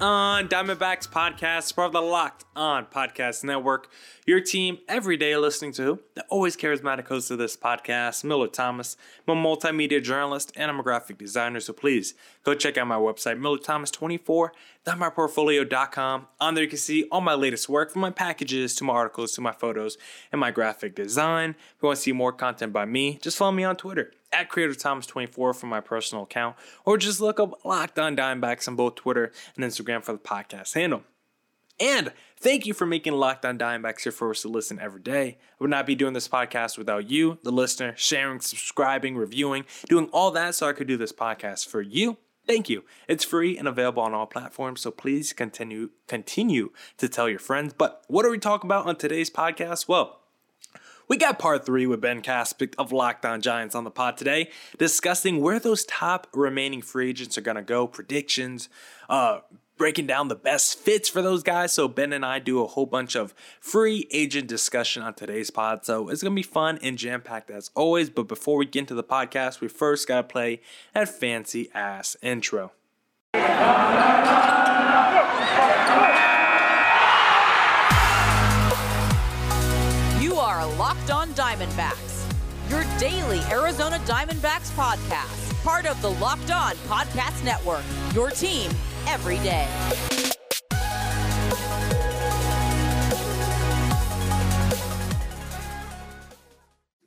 On Diamondbacks podcast, part of the Locked On Podcast Network. Your team every day listening to the always charismatic host of this podcast, Miller Thomas. I'm a multimedia journalist and I'm a graphic designer, so please go check out my website, millerthomas24.myportfolio.com. On there you can see all my latest work from my packages to my articles to my photos and my graphic design. If you want to see more content by me, just follow me on Twitter at Creator Thomas24 for my personal account, or just look up Locked On Diamondbacks on both Twitter and Instagram for the podcast handle. And thank you for making Locked On Diamondbacks your first to listen every day. I would not be doing this podcast without you, the listener, sharing, subscribing, reviewing, doing all that so I could do this podcast for you. Thank you. It's free and available on all platforms, so please continue continue to tell your friends. But what are we talking about on today's podcast? Well, we got part three with Ben Kaspick of Locked On Giants on the pod today, discussing where those top remaining free agents are going to go, predictions, uh, breaking down the best fits for those guys. So Ben and I do a whole bunch of free agent discussion on today's pod. So it's gonna be fun and jam packed as always. But before we get into the podcast, we first gotta play that fancy ass intro. You are Locked On Diamondbacks, your daily Arizona Diamondbacks podcast, part of the Locked On Podcast Network, your team every day.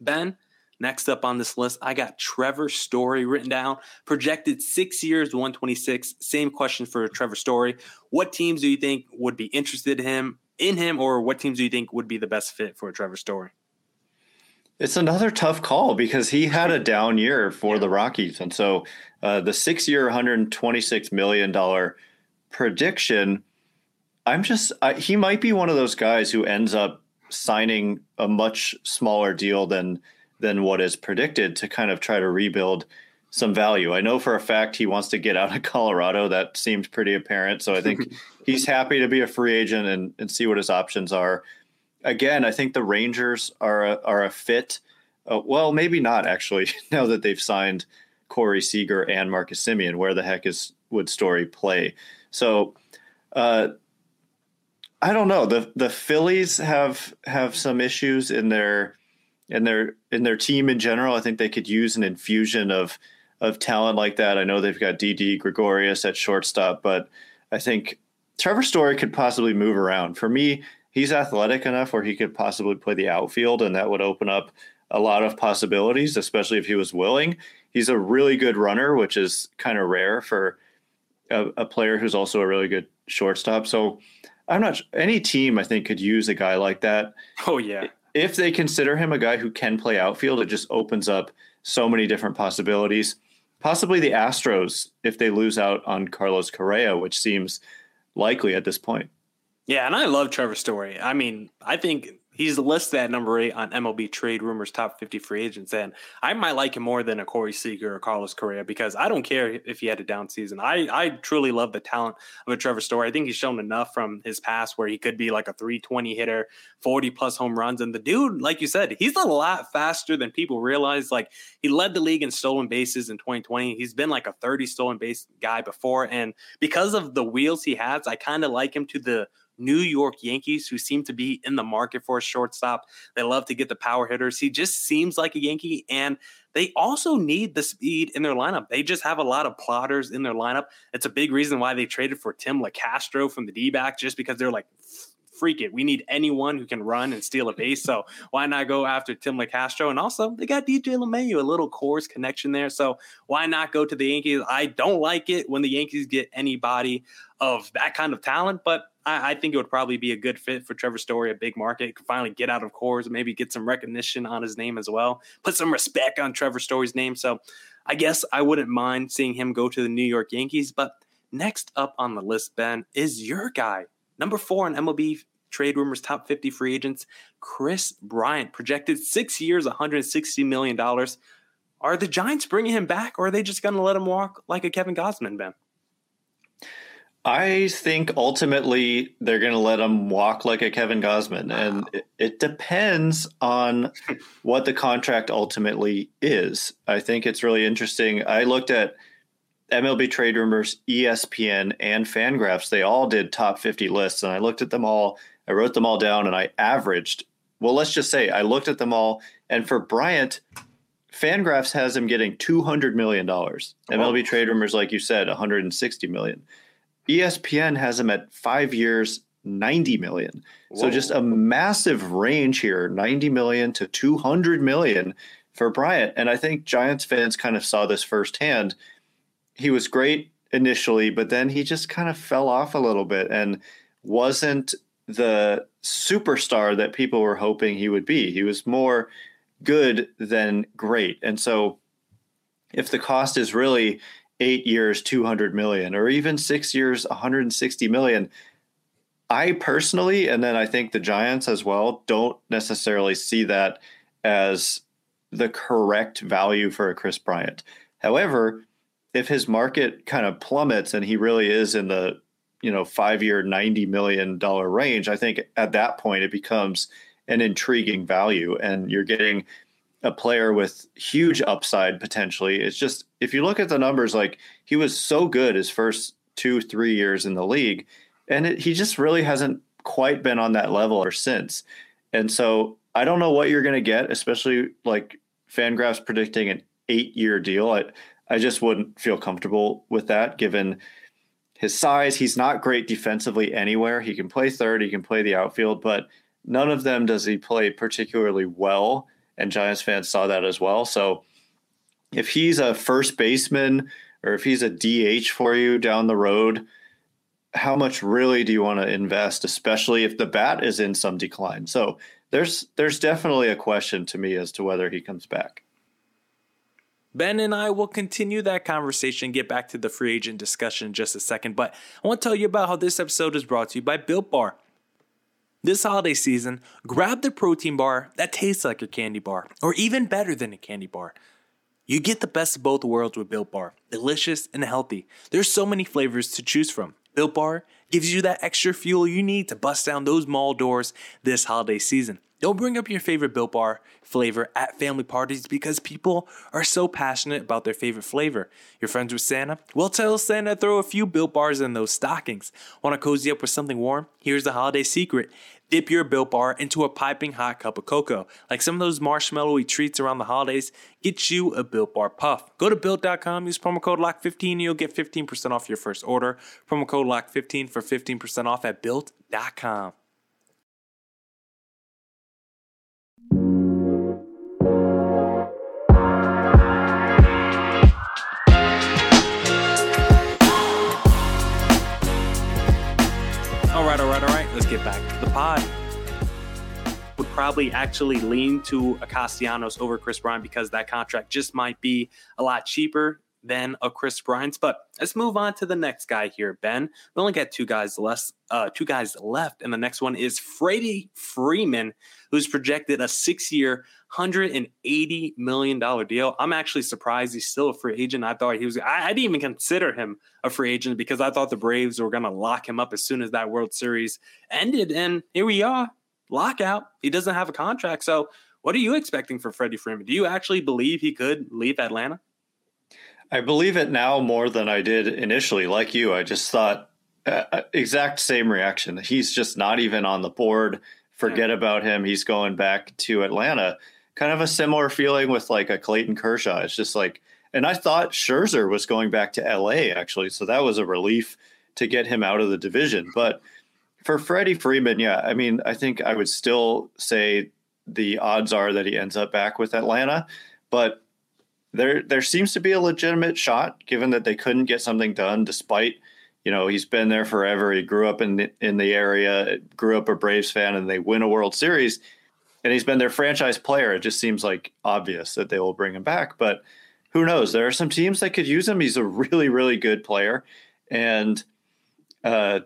Ben, next up on this list, I got Trevor Story written down. Projected six years, 126. Same question for Trevor Story. What teams do you think would be interested in him, in him, or what teams do you think would be the best fit for Trevor Story? It's another tough call because he had a down year for the Rockies, and so uh, the six-year, 126 million dollar prediction. I'm just I, he might be one of those guys who ends up signing a much smaller deal than than what is predicted to kind of try to rebuild some value. I know for a fact he wants to get out of Colorado. That seems pretty apparent. So I think he's happy to be a free agent and, and see what his options are again, I think the Rangers are a, are a fit. Uh, well, maybe not actually. Now that they've signed Corey Seager and Marcus Semien, where the heck is would Story play? So, uh, I don't know. the The Phillies have have some issues in their in their in their team in general. I think they could use an infusion of of talent like that. I know they've got Didi Gregorius at shortstop, but I think Trevor Story could possibly move around. For me, he's athletic enough where he could possibly play the outfield, and that would open up a lot of possibilities, especially if he was willing. He's a really good runner, which is kind of rare for a, a, player who's also a really good shortstop. So I'm not any team I think could use a guy like that. Oh yeah. If they consider him a guy who can play outfield, it just opens up so many different possibilities. Possibly the Astros if they lose out on Carlos Correa, which seems likely at this point. Yeah, and I love Trevor Story. I mean, I think he's listed at number eight on MLB Trade Rumors top 50 free agents. And I might like him more than a Corey Seager or Carlos Correa because I don't care if he had a down season. I, I truly love the talent of a Trevor Story. I think he's shown enough from his past where he could be like a 320 hitter, 40 plus home runs. And the dude, like you said, he's a lot faster than people realize. Like he led the league in stolen bases in 2020. He's been like a 30 stolen base guy before. And because of the wheels he has, I kind of like him to the New York Yankees, who seem to be in the market for a shortstop. They love to get the power hitters. He just seems like a Yankee, and they also need the speed in their lineup. They just have a lot of plotters in their lineup. It's a big reason why they traded for Tim Locastro from the D back, just because they're like, freak it. We need anyone who can run and steal a base. So why not go after Tim Locastro? And also, they got DJ LeMahieu, a little Coors connection there. So why not go to the Yankees? I don't like it when the Yankees get anybody of that kind of talent, but I, I, think it would probably be a good fit for Trevor Story, a big market. Could finally get out of Coors, maybe get some recognition on his name as well. Put some respect on Trevor Story's name. So I guess I wouldn't mind seeing him go to the New York Yankees, but next up on the list, Ben, is your guy, number four on MLB trade rumors top 50 free agents, Kris Bryant, projected six years, $160 million. Are the Giants bringing him back, or are they just going to let him walk like a Kevin Gausman, Ben? I think ultimately they're going to let him walk like a Kevin Gausman. wow. and it, it, depends on what the contract ultimately is. I think it's really interesting. I looked at MLB Trade Rumors, ESPN, and Fangraphs. They all did top 50 lists, and I looked at them all. I wrote them all down, and I averaged. Well, let's just say I looked at them all, and for Bryant, Fangraphs has him getting 200 million dollars. Oh, MLB Trade Rumors, like you said, 160 million. ESPN has him at five years, 90 million. Whoa. So just a massive range here 90 million to 200 million for Bryant. And I think Giants fans kind of saw this firsthand. He was great initially, but then he just kind of fell off a little bit and wasn't the superstar that people were hoping he would be. He was more good than great. And so if the cost is really eight years 200 million or even six years 160 million i personally and then i think the giants as well don't necessarily see that as the correct value for a Kris bryant however if his market kind of plummets and he really is in the you know five year 90 million dollar range i think at that point it becomes an intriguing value and you're getting a player with huge upside potentially. It's just if you look at the numbers, like he was so good his first two, three years in the league, and it, he just really hasn't quite been on that level or since. And so I don't know what you're going to get, especially like Fangraphs predicting an eight year deal. I, I just wouldn't feel comfortable with that given his size. He's not great defensively anywhere. He can play third, he can play the outfield, but none of them does he play particularly well and Giants fans saw that as well. So if he's a first baseman or if he's a DH for you down the road, how much really do you want to invest, especially if the bat is in some decline? So there's there's definitely a question to me as to whether he comes back. Ben and I will continue that conversation, get back to the free agent discussion in just a second. But I want to tell you about how this episode is brought to you by Built Bar. This holiday season, grab the protein bar that tastes like a candy bar, or even better than a candy bar. You get the best of both worlds with Built Bar, delicious and healthy. There's so many flavors to choose from. Built Bar gives you that extra fuel you need to bust down those mall doors this holiday season. Don't bring up your favorite Built Bar flavor at family parties because people are so passionate about their favorite flavor. You're friends with Santa? Well, tell Santa to throw a few Built Bars in those stockings. Want to cozy up with something warm? Here's the holiday secret. Dip your Built Bar into a piping hot cup of cocoa. Like some of those marshmallowy treats around the holidays, get you a Built Bar Puff. Go to Built.com, use promo code LOCK15, and you'll get 15% off your first order. Promo code LOCK15 for 15% off at Built.com. get back to the pod. Would probably actually lean to a Castellanos over Kris Bryant because that contract just might be a lot cheaper than a Kris Bryant's. But let's move on to the next guy here, Ben. We only got two guys less, uh, two guys left, and the next one is Freddie Freeman, who's projected a six-year, $180 million deal. I'm actually surprised he's still a free agent. I thought he was, I, I didn't even consider him a free agent because I thought the Braves were going to lock him up as soon as that World Series ended. And here we are, lockout. He doesn't have a contract. So, what are you expecting for Freddie Freeman? Do you actually believe he could leave Atlanta? I believe it now more than I did initially. Like you, I just thought uh, uh exact same reaction. He's just not even on the board. Forget yeah. about him. He's going back to Atlanta kind of a similar feeling with like a Clayton Kershaw. It's just like, and I thought Scherzer was going back to LA actually, so that was a relief to get him out of the division. But for Freddie Freeman, yeah, I mean, I think I would still say the odds are that he ends up back with Atlanta, but there there seems to be a legitimate shot given that they couldn't get something done despite you know he's been there forever he grew up in the, in the area grew up a Braves fan and they win a World Series and he's been their franchise player. It just seems like obvious that they will bring him back. But who knows? There are some teams that could use him. He's a really, really good player. and uh,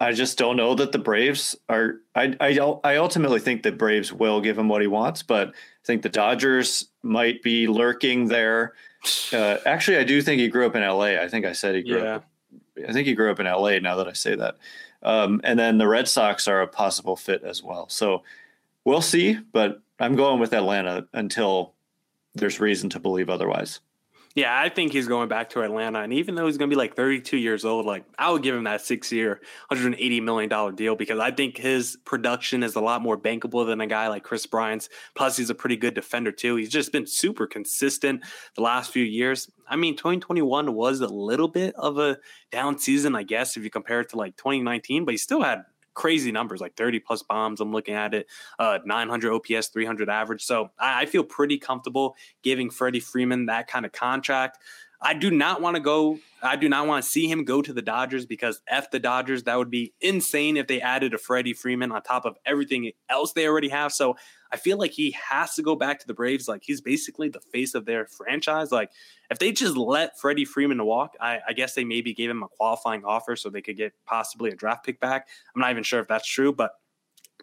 I just don't know that the Braves are. I, I I ultimately think the Braves will give him what he wants, but I think the Dodgers might be lurking there. Uh, actually, I do think he grew up in L.A. I think I said he grew yeah. up. I think he grew up in L.A. Now that I say that, um, and then the Red Sox are a possible fit as well. So we'll see, but I'm going with Atlanta until there's reason to believe otherwise. Yeah, I think he's going back to Atlanta. And even though he's going to be like 32 years old, like I would give him that six year, $180 million deal because I think his production is a lot more bankable than a guy like Kris Bryant's. Plus, he's a pretty good defender, too. He's just been super consistent the last few years. I mean, 2021 was a little bit of a down season, I guess, if you compare it to like 2019, but he still had crazy numbers like 30 plus bombs. I'm looking at it, uh, 900 OPS, 300 average. So I, I feel pretty comfortable giving Freddie Freeman that kind of contract. I do not want to go. I do not want to see him go to the Dodgers because F the Dodgers. That would be insane if they added a Freddie Freeman on top of everything else they already have. So I feel like he has to go back to the Braves. Like he's basically the face of their franchise. Like if they just let Freddie Freeman walk, I, I, guess they maybe gave him a qualifying offer so they could get possibly a draft pick back. I'm not even sure if that's true, but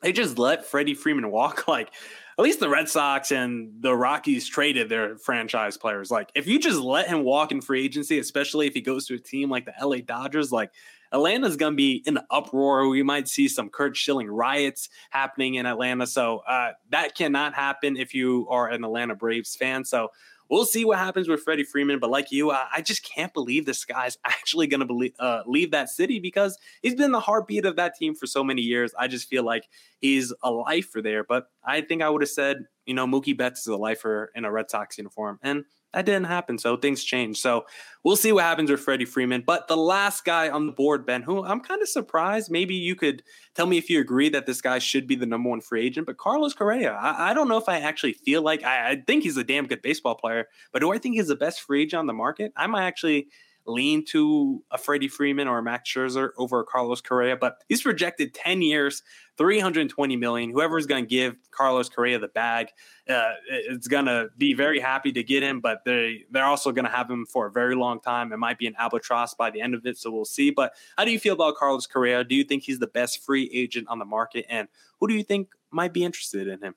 they just let Freddie Freeman walk. Like at least the Red Sox and the Rockies traded their franchise players. Like if you just let him walk in free agency, especially if he goes to a team like the LA Dodgers, like Atlanta's going to be in an uproar. We might see some Curt Schilling riots happening in Atlanta. So uh, that cannot happen if you are an Atlanta Braves fan. So we'll see what happens with Freddie Freeman. But like you, I, I just can't believe this guy's actually going to uh, leave that city because he's been the heartbeat of that team for so many years. I just feel like he's a lifer there. But I think I would have said, you know, Mookie Betts is a lifer in a Red Sox uniform. And that didn't happen. So things change. So we'll see what happens with Freddie Freeman. But the last guy on the board, Ben, who I'm kind of surprised, maybe you could tell me if you agree that this guy should be the number one free agent, but Carlos Correa. I, I don't know if I actually feel like I, I think he's a damn good baseball player, but do I think he's the best free agent on the market? I might actually lean to a Freddie Freeman or a Max Scherzer over Carlos Correa, but he's projected 10 years, 320 million. Whoever's going to give Carlos Correa the bag, uh, it's going to be very happy to get him, but they they're also going to have him for a very long time. It might be an albatross by the end of it, so we'll see. But how do you feel about Carlos Correa? Do you think he's the best free agent on the market, and who do you think might be interested in him?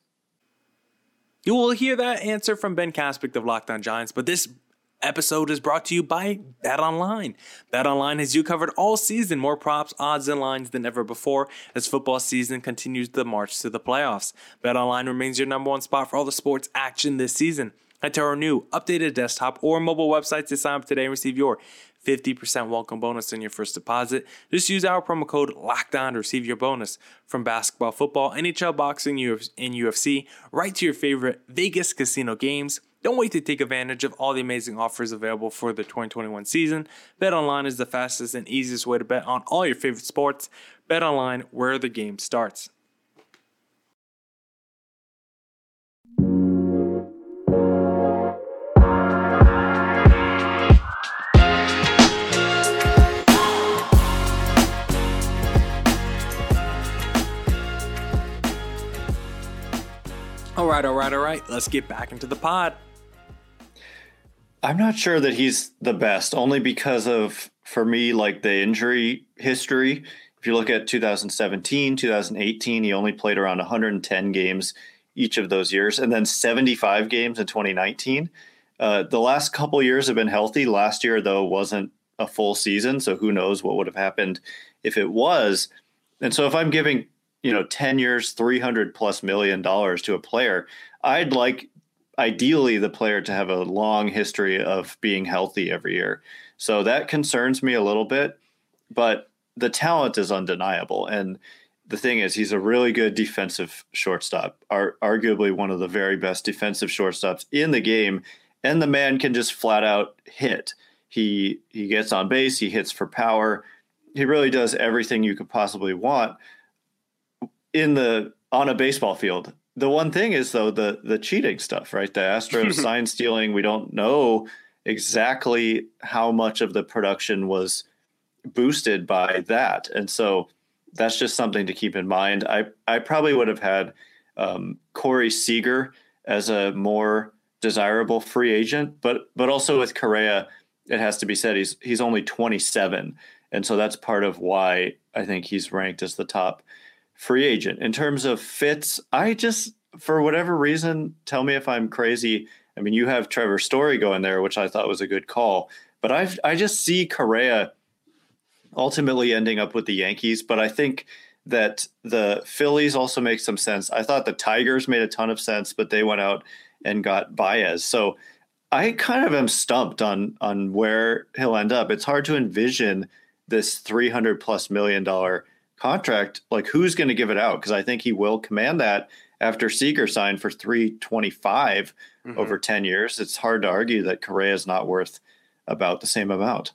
You will hear that answer from Ben Kaspick of Locked On Giants, but this episode is brought to you by Bet Online. Bet Online has you covered all season, more props, odds, and lines than ever before as football season continues the march to the playoffs. Bet Online remains your number one spot for all the sports action this season. Head to our new updated desktop or mobile website to sign up today and receive your 50% welcome bonus on your first deposit. Just use our promo code LOCKDOWN to receive your bonus from basketball, football, NHL, boxing, and UFC, right to your favorite Vegas casino games. Don't wait to take advantage of all the amazing offers available for the 2021 season. Bet online is the fastest and easiest way to bet on all your favorite sports. Bet online where the game starts. All right, all right, all right. Let's get back into the pod. I'm not sure that he's the best, only because of, for me, like the injury history. If you look at 2017, 2018, he only played around 110 games each of those years, and then 75 games in 2019. Uh, the last couple years have been healthy. Last year, though, wasn't a full season, so who knows what would have happened if it was. And so, if I'm giving you know 10 years, 300 plus million dollars to a player, I'd like ideally the player to have a long history of being healthy every year. So that concerns me a little bit, but the talent is undeniable. And the thing is, he's a really good defensive shortstop, are arguably one of the very best defensive shortstops in the game. And the man can just flat out hit. He he gets on base, he hits for power. He really does everything you could possibly want in the on a baseball field the one thing is though the the cheating stuff, right? The Astros sign stealing. We don't know exactly how much of the production was boosted by that, and so that's just something to keep in mind. I I probably would have had um, Corey Seager as a more desirable free agent, but but also with Correa, it has to be said he's he's only 27, and so that's part of why I think he's ranked as the top free agent. In terms of fits, I just for whatever reason, tell me if I'm crazy. I mean, you have Trevor Story going there, which I thought was a good call, but I I just see Correa ultimately ending up with the Yankees, but I think that the Phillies also make some sense. I thought the Tigers made a ton of sense, but they went out and got Baez. So I kind of am stumped on on where he'll end up. It's hard to envision this 300 plus million dollar contract. Like who's going to give it out? Because I think he will command that after Seager signed for 325 mm-hmm. over 10 years. It's hard to argue that Correa is not worth about the same amount.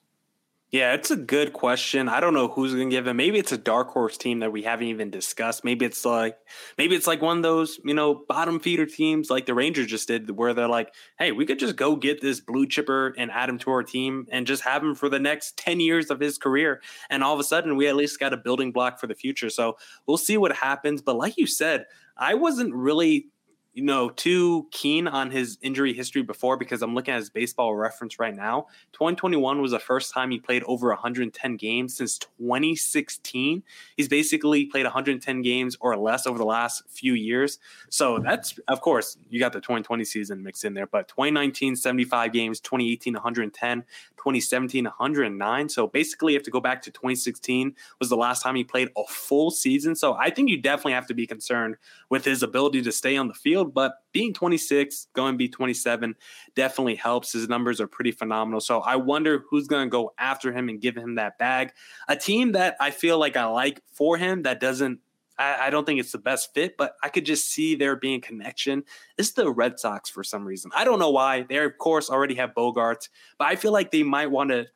Yeah, it's a good question. I don't know who's going to give him. Maybe it's a dark horse team that we haven't even discussed. Maybe it's like maybe it's like one of those, you know, bottom feeder teams like the Rangers just did where they're like, "Hey, we could just go get this blue chipper and add him to our team and just have him for the next 10 years of his career." And all of a sudden, we at least got a building block for the future. So, we'll see what happens, but like you said, I wasn't really you know, too keen on his injury history before because I'm looking at his baseball reference right now. 2021 was the first time he played over 110 games since 2016. He's basically played 110 games or less over the last few years. So that's, of course, you got the 2020 season mixed in there, but 2019, 75 games, 2018, 110, 2017, 109. So basically, you have to go back to 2016 was the last time he played a full season. So I think you definitely have to be concerned with his ability to stay on the field. But being 26, going to be 27, definitely helps. His numbers are pretty phenomenal. So I wonder who's going to go after him and give him that bag. A team that I feel like I like for him that doesn't I, don't think it's the best fit, but I could just see there being connection. It's the Red Sox for some reason. I don't know why. They of course already have Bogaerts, but I feel like they might want to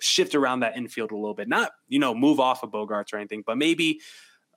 shift around that infield a little bit. Not, you know, move off of Bogaerts or anything, but maybe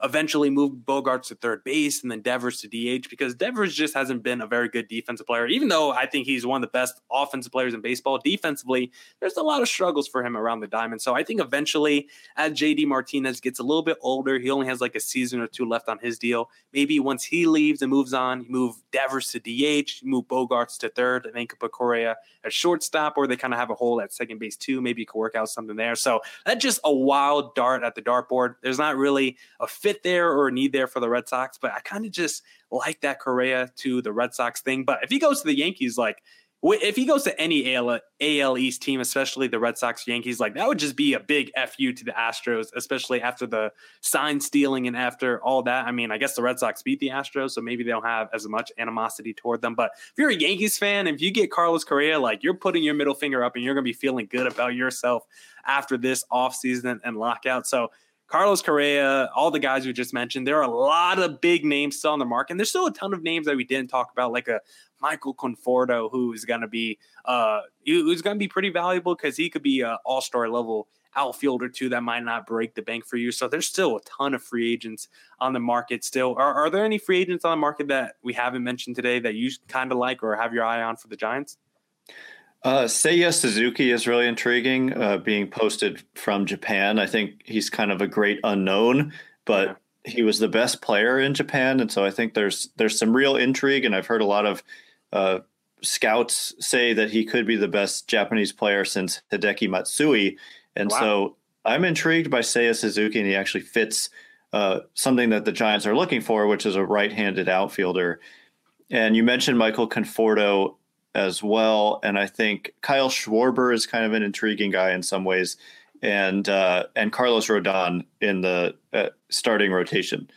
eventually move Bogaerts to third base and then Devers to DH because Devers just hasn't been a very good defensive player. Even though I think he's one of the best offensive players in baseball, defensively, there's a lot of struggles for him around the diamond. So I think eventually, as JD Martinez gets a little bit older, he only has like a season or two left on his deal. Maybe once he leaves and moves on, you move Devers to DH, you move Bogaerts to third, and then you Correa at shortstop, or they kind of have a hole at second base too. Maybe you could work out something there. So that's just a wild dart at the dartboard. There's not really a fit fit there or a need there for the Red Sox, but I kind of just like that Correa to the Red Sox thing. But if he goes to the Yankees, like if he goes to any AL, AL East team, especially the Red Sox, Yankees, like that would just be a big fu to the Astros, especially after the sign stealing and after all that. I mean, I guess the Red Sox beat the Astros, so maybe they don't have as much animosity toward them. But if you're a Yankees fan, if you get Carlos Correa, like you're putting your middle finger up and you're going to be feeling good about yourself after this offseason and lockout. So Carlos Correa, all the guys we just mentioned, there are a lot of big names still on the market. And there's still a ton of names that we didn't talk about, like a Michael Conforto, who is going to be uh, who's going to be pretty valuable because he could be an all star level outfielder too that might not break the bank for you. So there's still a ton of free agents on the market still. Are, are there any free agents on the market that we haven't mentioned today that you kind of like or have your eye on for the Giants? Uh, Seiya Suzuki is really intriguing, uh, being posted from Japan. I think he's kind of a great unknown, but yeah. he was the best player in Japan, and so I think there's there's some real intrigue. And I've heard a lot of uh, scouts say that he could be the best Japanese player since Hideki Matsui, and wow. so I'm intrigued by Seiya Suzuki, and he actually fits uh, something that the Giants are looking for, which is a right-handed outfielder. And you mentioned Michael Conforto as well. And I think Kyle Schwarber is kind of an intriguing guy in some ways, and uh, and Carlos Rodon in the uh, starting rotation.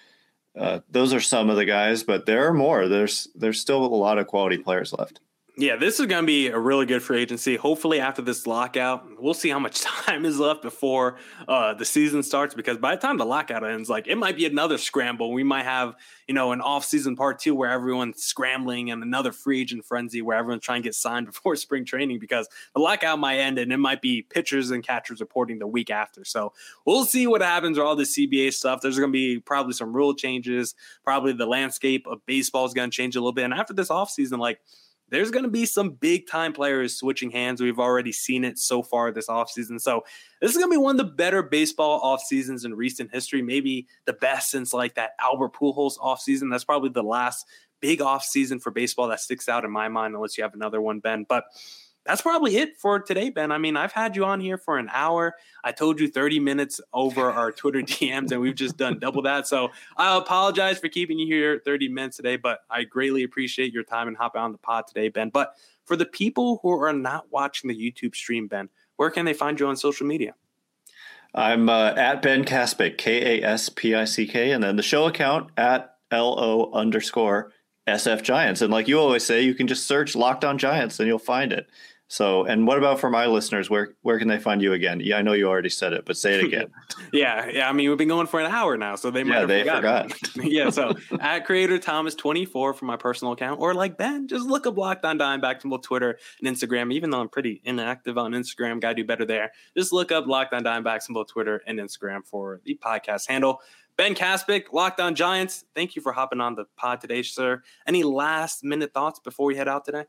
Uh, those are some of the guys, but there are more. There's there's still a lot of quality players left yeah, this is going to be a really good free agency. Hopefully, after this lockout, we'll see how much time is left before uh, the season starts. Because by the time the lockout ends, like it might be another scramble. We might have, you know, an off-season part two where everyone's scrambling, and another free agent frenzy where everyone's trying to get signed before spring training. Because the lockout might end, and it might be pitchers and catchers reporting the week after. So we'll see what happens with all the CBA stuff. There's going to be probably some rule changes. Probably the landscape of baseball is going to change a little bit. And after this offseason, like there's going to be some big time players switching hands. We've already seen it so far this offseason. So this is going to be one of the better baseball off seasons in recent history. Maybe the best since like that Albert Pujols off season. That's probably the last big off season for baseball that sticks out in my mind, unless you have another one, Ben. But that's probably it for today, Ben. I mean, I've had you on here for an hour. I told you 30 minutes over our Twitter DMs, and we've just done double that. So I apologize for keeping you here 30 minutes today, but I greatly appreciate your time and hopping on the pod today, Ben. But for the people who are not watching the YouTube stream, Ben, where can they find you on social media? I'm uh, at Ben Kaspick, K A S P I C K, and then the show account at L O underscore SF Giants. And like you always say, you can just search Locked On Giants and you'll find it. So, and what about for my listeners? Where where can they find you again? Yeah, I know you already said it, but say it again. yeah, yeah. I mean, we've been going for an hour now, so they might yeah, have they forgotten. forgot. yeah. So at Creator Thomas twenty four for my personal account, or like Ben, just look up Locked On Diamondbacks on both Twitter and Instagram. Even though I'm pretty inactive on Instagram, gotta do better there. Just look up Locked On Diamondbacks on both Twitter and Instagram for the podcast handle. Ben Kaspick, Locked On Giants. Thank you for hopping on the pod today, sir. Any last minute thoughts before we head out today?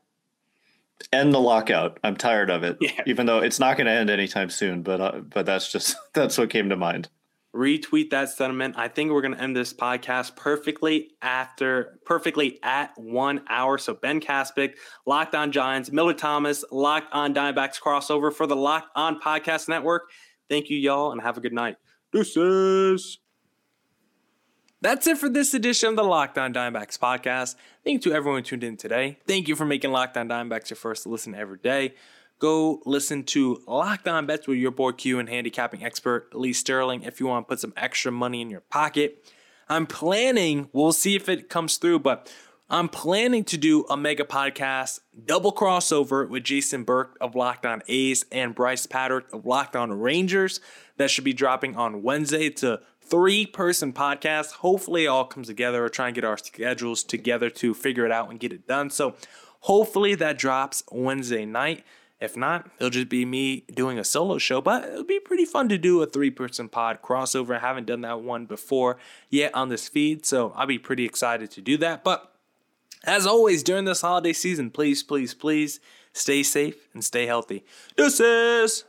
End the lockout. I'm tired of it. Yeah. Even though it's not going to end anytime soon, but uh, but that's just that's what came to mind. Retweet that sentiment. I think we're going to end this podcast perfectly after perfectly at one hour. So Ben Kaspick, Locked On Giants, Miller Thomas, Locked On Diamondbacks crossover for the Locked On Podcast Network. Thank you, y'all, and have a good night. Deuces. That's it for this edition of the Lockdown On Diamondbacks podcast. Thank you to everyone tuned in today. Thank you for making Lockdown On Diamondbacks your first listen every day. Go listen to Locked On Bets with your boy Q and handicapping expert Lee Sterling if you want to put some extra money in your pocket. I'm planning, we'll see if it comes through, but I'm planning to do a mega podcast double crossover with Jason Burke of Locked On A's and Bryce Patrick of Locked On Rangers. That should be dropping on Wednesday to three person podcast. Hopefully, it all comes together. We're trying to get our schedules together to figure it out and get it done. So, hopefully, that drops Wednesday night. If not, it'll just be me doing a solo show, but it'll be pretty fun to do a three person pod crossover. I haven't done that one before yet on this feed, so I'll be pretty excited to do that. But as always, during this holiday season, please, please, please stay safe and stay healthy. Deuces!